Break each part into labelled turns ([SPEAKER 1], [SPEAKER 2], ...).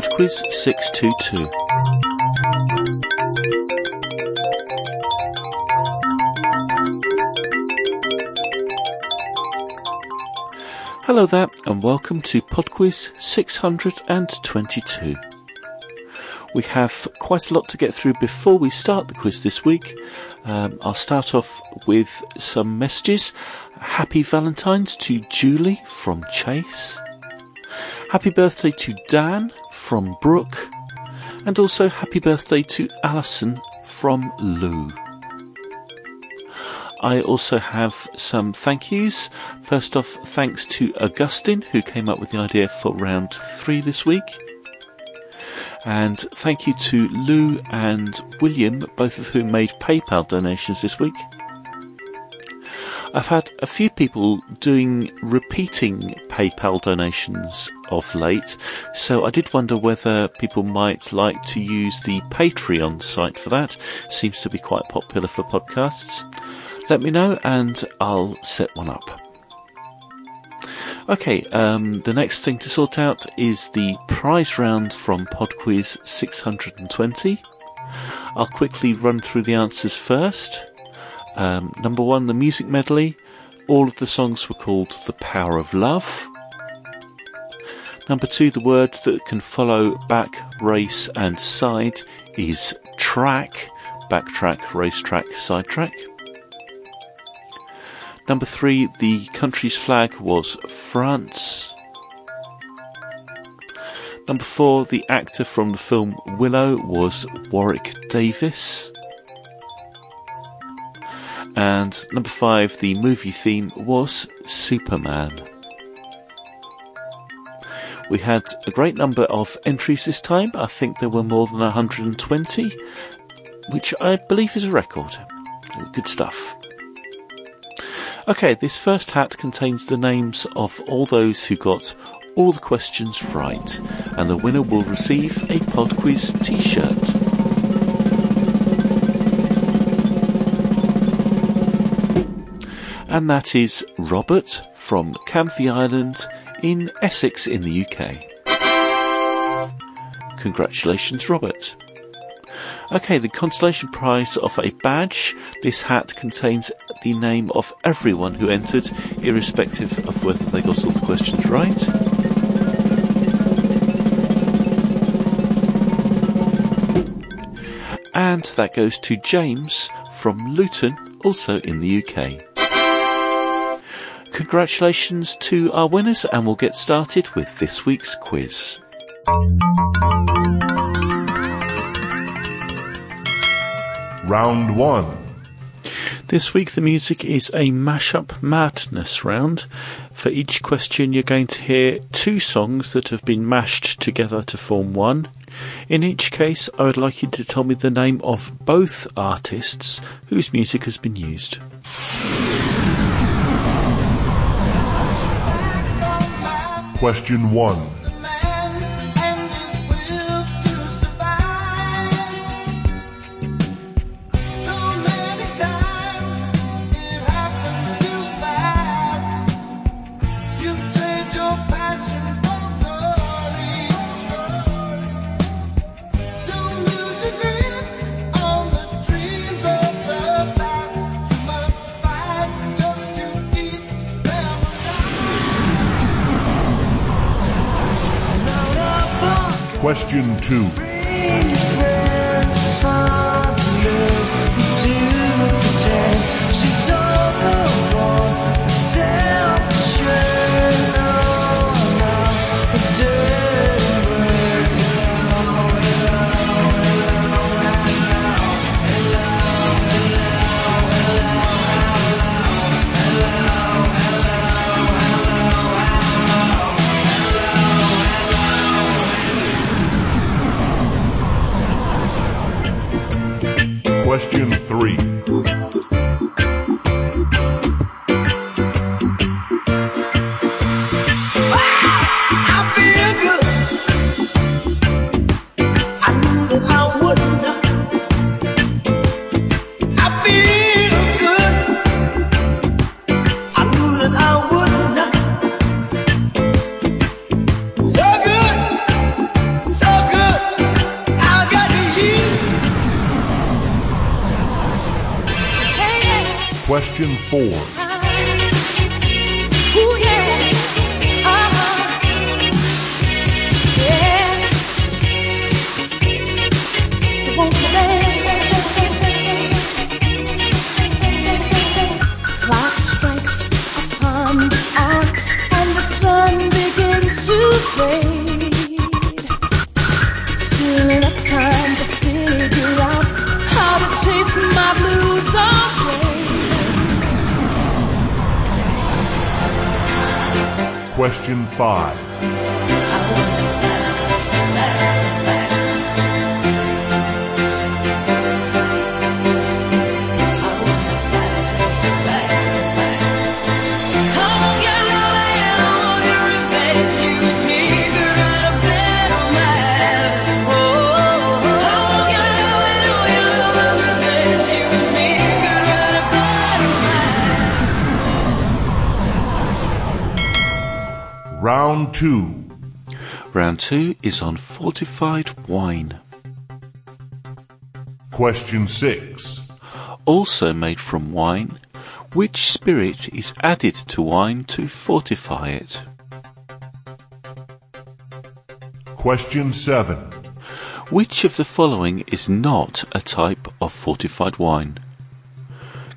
[SPEAKER 1] Podquiz 622. Hello there, and welcome to Podquiz 622. We have quite a lot to get through before we start the quiz this week. Um, I'll start off with some messages. Happy Valentine's to Julie from Chase. Happy birthday to Dan from Brooke. And also happy birthday to Alison from Lou. I also have some thank yous. First off, thanks to Augustine, who came up with the idea for round three this week. And thank you to Lou and William, both of whom made PayPal donations this week. I've had a few people doing repeating PayPal donations of late, so I did wonder whether people might like to use the Patreon site for that. Seems to be quite popular for podcasts. Let me know and I'll set one up. Okay, um, the next thing to sort out is the prize round from PodQuiz 620. I'll quickly run through the answers first. Um, number one, the music medley. All of the songs were called The Power of Love. Number two, the word that can follow back, race, and side is track. Backtrack, racetrack, sidetrack. Number three, the country's flag was France. Number four, the actor from the film Willow was Warwick Davis. And number five, the movie theme was Superman. We had a great number of entries this time. I think there were more than 120, which I believe is a record. Good stuff. Okay, this first hat contains the names of all those who got all the questions right, and the winner will receive a PodQuiz t-shirt. And that is Robert from Canvey Island in Essex in the UK. Congratulations, Robert. Okay, the consolation prize of a badge. This hat contains the name of everyone who entered, irrespective of whether they got all the questions right. And that goes to James from Luton, also in the UK. Congratulations to our winners, and we'll get started with this week's quiz.
[SPEAKER 2] Round 1.
[SPEAKER 1] This week the music is a mashup madness round. For each question you're going to hear two songs that have been mashed together to form one. In each case I would like you to tell me the name of both artists whose music has been used.
[SPEAKER 2] Question 1. Question 2. Question
[SPEAKER 3] 4. Question 5. Round 2.
[SPEAKER 1] Round two is on fortified wine.
[SPEAKER 3] Question 6.
[SPEAKER 1] Also made from wine, which spirit is added to wine to fortify it?
[SPEAKER 3] Question 7.
[SPEAKER 1] Which of the following is not a type of fortified wine?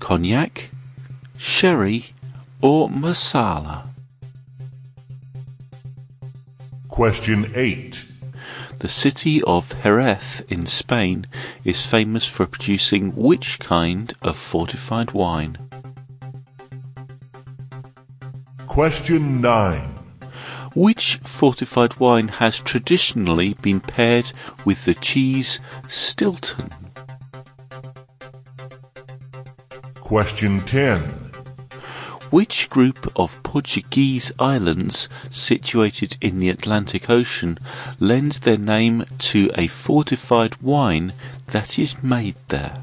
[SPEAKER 1] Cognac, sherry, or Marsala?
[SPEAKER 3] Question 8.
[SPEAKER 1] The city of Jerez in Spain is famous for producing which kind of fortified wine?
[SPEAKER 3] Question 9.
[SPEAKER 1] Which fortified wine has traditionally been paired with the cheese Stilton?
[SPEAKER 3] Question 10.
[SPEAKER 1] Which group of Portuguese islands situated in the Atlantic Ocean lend their name to a fortified wine that is made there?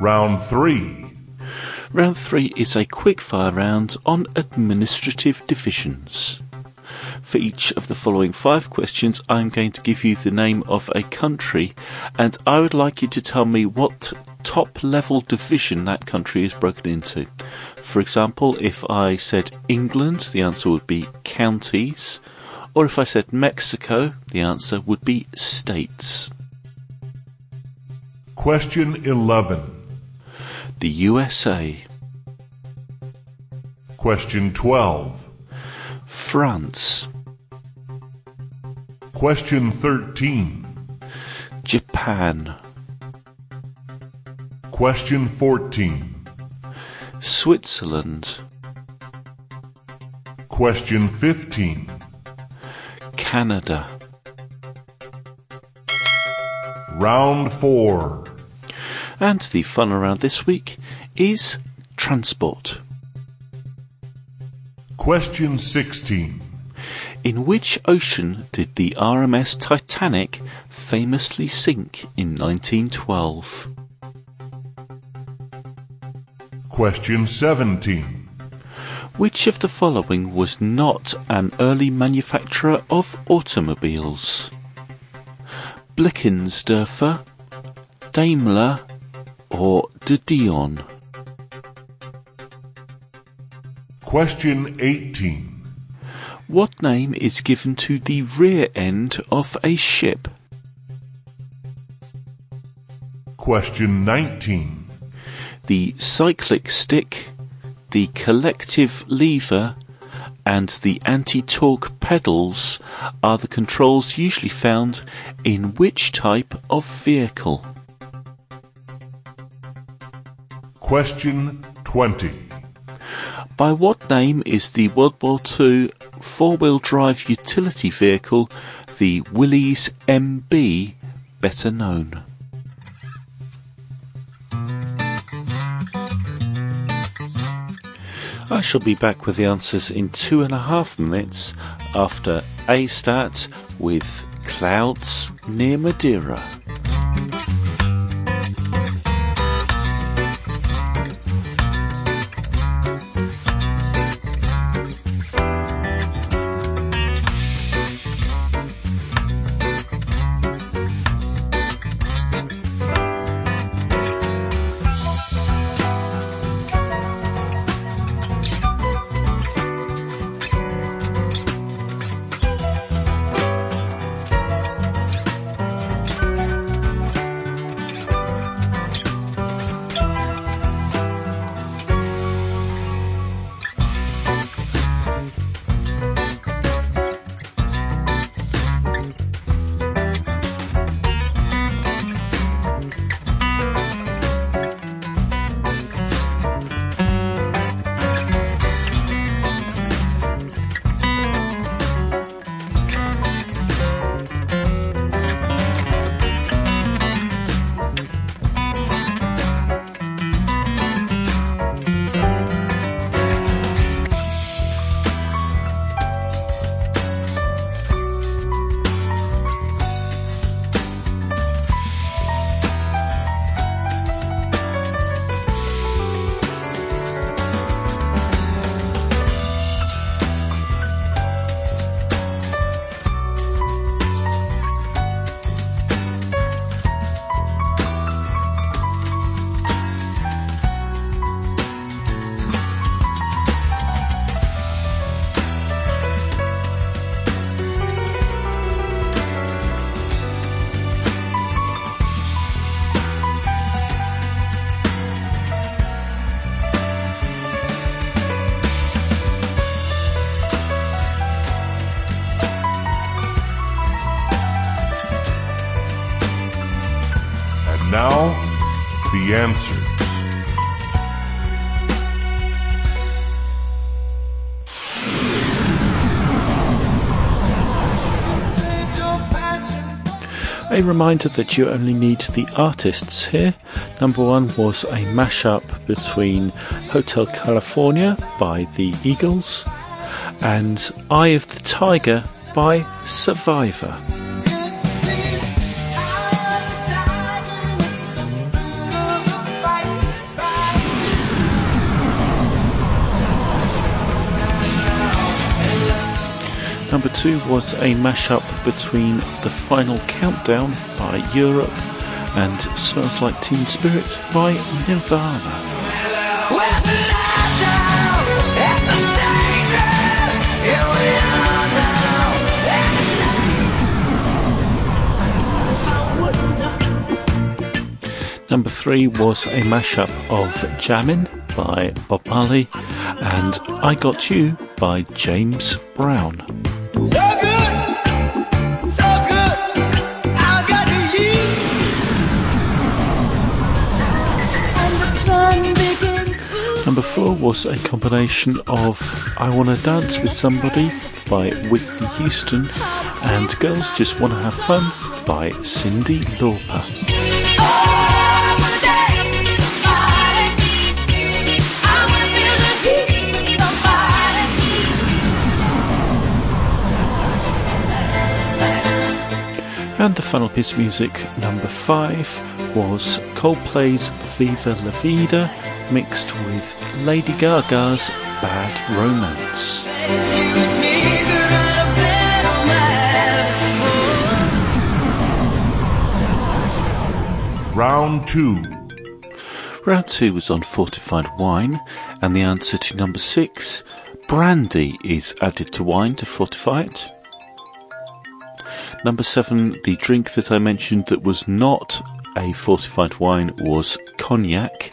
[SPEAKER 3] Round 3.
[SPEAKER 1] Round three is a quickfire round on administrative divisions. For each of the following five questions, I'm going to give you the name of a country, and I would like you to tell me what top level division that country is broken into. For example, if I said England, the answer would be counties, or if I said Mexico, the answer would be states.
[SPEAKER 3] Question 11.
[SPEAKER 1] The USA,
[SPEAKER 3] Question 12.
[SPEAKER 1] France,
[SPEAKER 3] Question 13.
[SPEAKER 1] Japan,
[SPEAKER 3] Question 14.
[SPEAKER 1] Switzerland,
[SPEAKER 3] Question 15.
[SPEAKER 1] Canada.
[SPEAKER 3] Round 4.
[SPEAKER 1] And the fun around this week is transport.
[SPEAKER 3] Question 16.
[SPEAKER 1] In which ocean did the RMS Titanic famously sink in 1912?
[SPEAKER 3] Question 17.
[SPEAKER 1] Which of the following was not an early manufacturer of automobiles? Blickensderfer, Daimler, or De Dion?
[SPEAKER 3] Question 18.
[SPEAKER 1] What name is given to the rear end of a ship?
[SPEAKER 3] Question 19.
[SPEAKER 1] The cyclic stick, the collective lever, and the anti-torque pedals are the controls usually found in which type of vehicle?
[SPEAKER 3] Question 20.
[SPEAKER 1] By what name is the World War II four-wheel drive utility vehicle, the Willys MB, better known? I shall be back with the answers in two and a half minutes after astat with Clouds near Madeira.
[SPEAKER 2] Answer.
[SPEAKER 1] A reminder that you only need the artists here. Number one was a mashup between Hotel California by the Eagles and Eye of the Tiger by Survivor. Number two was a mashup between The Final Countdown by Europe and Smells Like Teen Spirit by Nirvana. Number three was a mashup of Jammin' by Bob Marley and I Got You by James Brown.
[SPEAKER 4] So good, so good. I got you.
[SPEAKER 3] And the sun begins to
[SPEAKER 1] Number four was a combination of I Wanna Dance with Somebody by Whitney Houston and Girls Just Wanna Have Fun by Cyndi Lauper. And the final piece of music, number five, was Coldplay's Viva La Vida mixed with Lady Gaga's Bad Romance.
[SPEAKER 2] Round 2.
[SPEAKER 1] Round two was on fortified wine, and the answer to number six, brandy is added to wine to fortify it. Number seven, the drink that I mentioned that was not a fortified wine was cognac,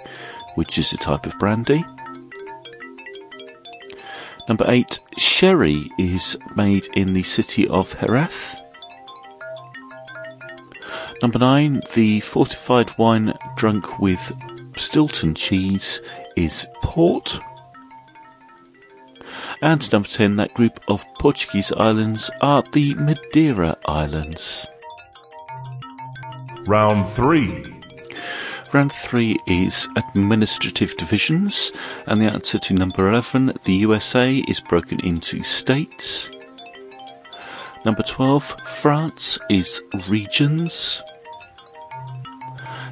[SPEAKER 1] which is a type of brandy. Number eight, sherry is made in the city of Jerez. Number nine, the fortified wine drunk with Stilton cheese is port. And number 10, that group of Portuguese islands are the Madeira Islands.
[SPEAKER 2] Round 3.
[SPEAKER 1] Round three is administrative divisions, and the answer to number 11, the USA, is broken into states. Number 12, France is regions.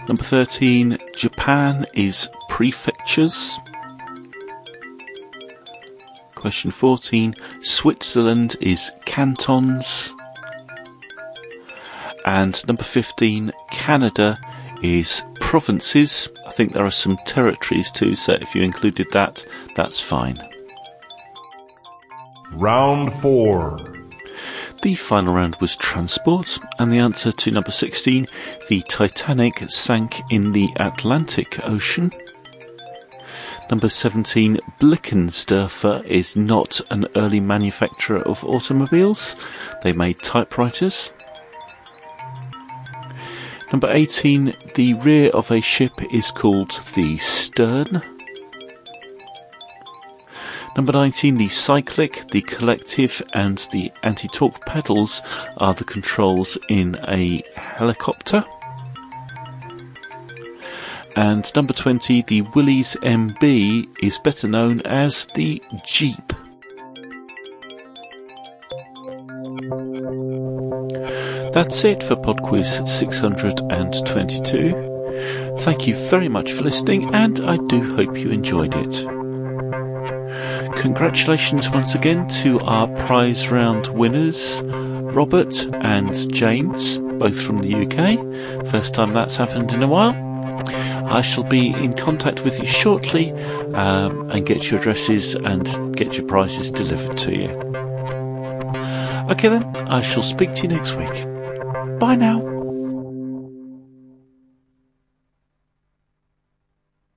[SPEAKER 1] Number 13, Japan is prefectures. Question 14, Switzerland is cantons. And number 15, Canada is provinces. I think there are some territories too, so if you included that, that's fine.
[SPEAKER 2] Round 4.
[SPEAKER 1] The final round was transport, and the answer to number 16, the Titanic sank in the Atlantic Ocean. Number 17, Blickensderfer is not an early manufacturer of automobiles. They made typewriters. Number 18, the rear of a ship is called the stern. Number 19, the cyclic, the collective, and the anti-torque pedals are the controls in a helicopter. And number 20, the Willys MB is better known as the Jeep. That's it for PodQuiz 622. Thank you very much for listening, and I do hope you enjoyed it. Congratulations once again to our prize round winners, Robert and James, both from the UK. First time that's happened in a while. I shall be in contact with you shortly um, and get your addresses and get your prizes delivered to you. Okay then, I shall speak to you next week. Bye now.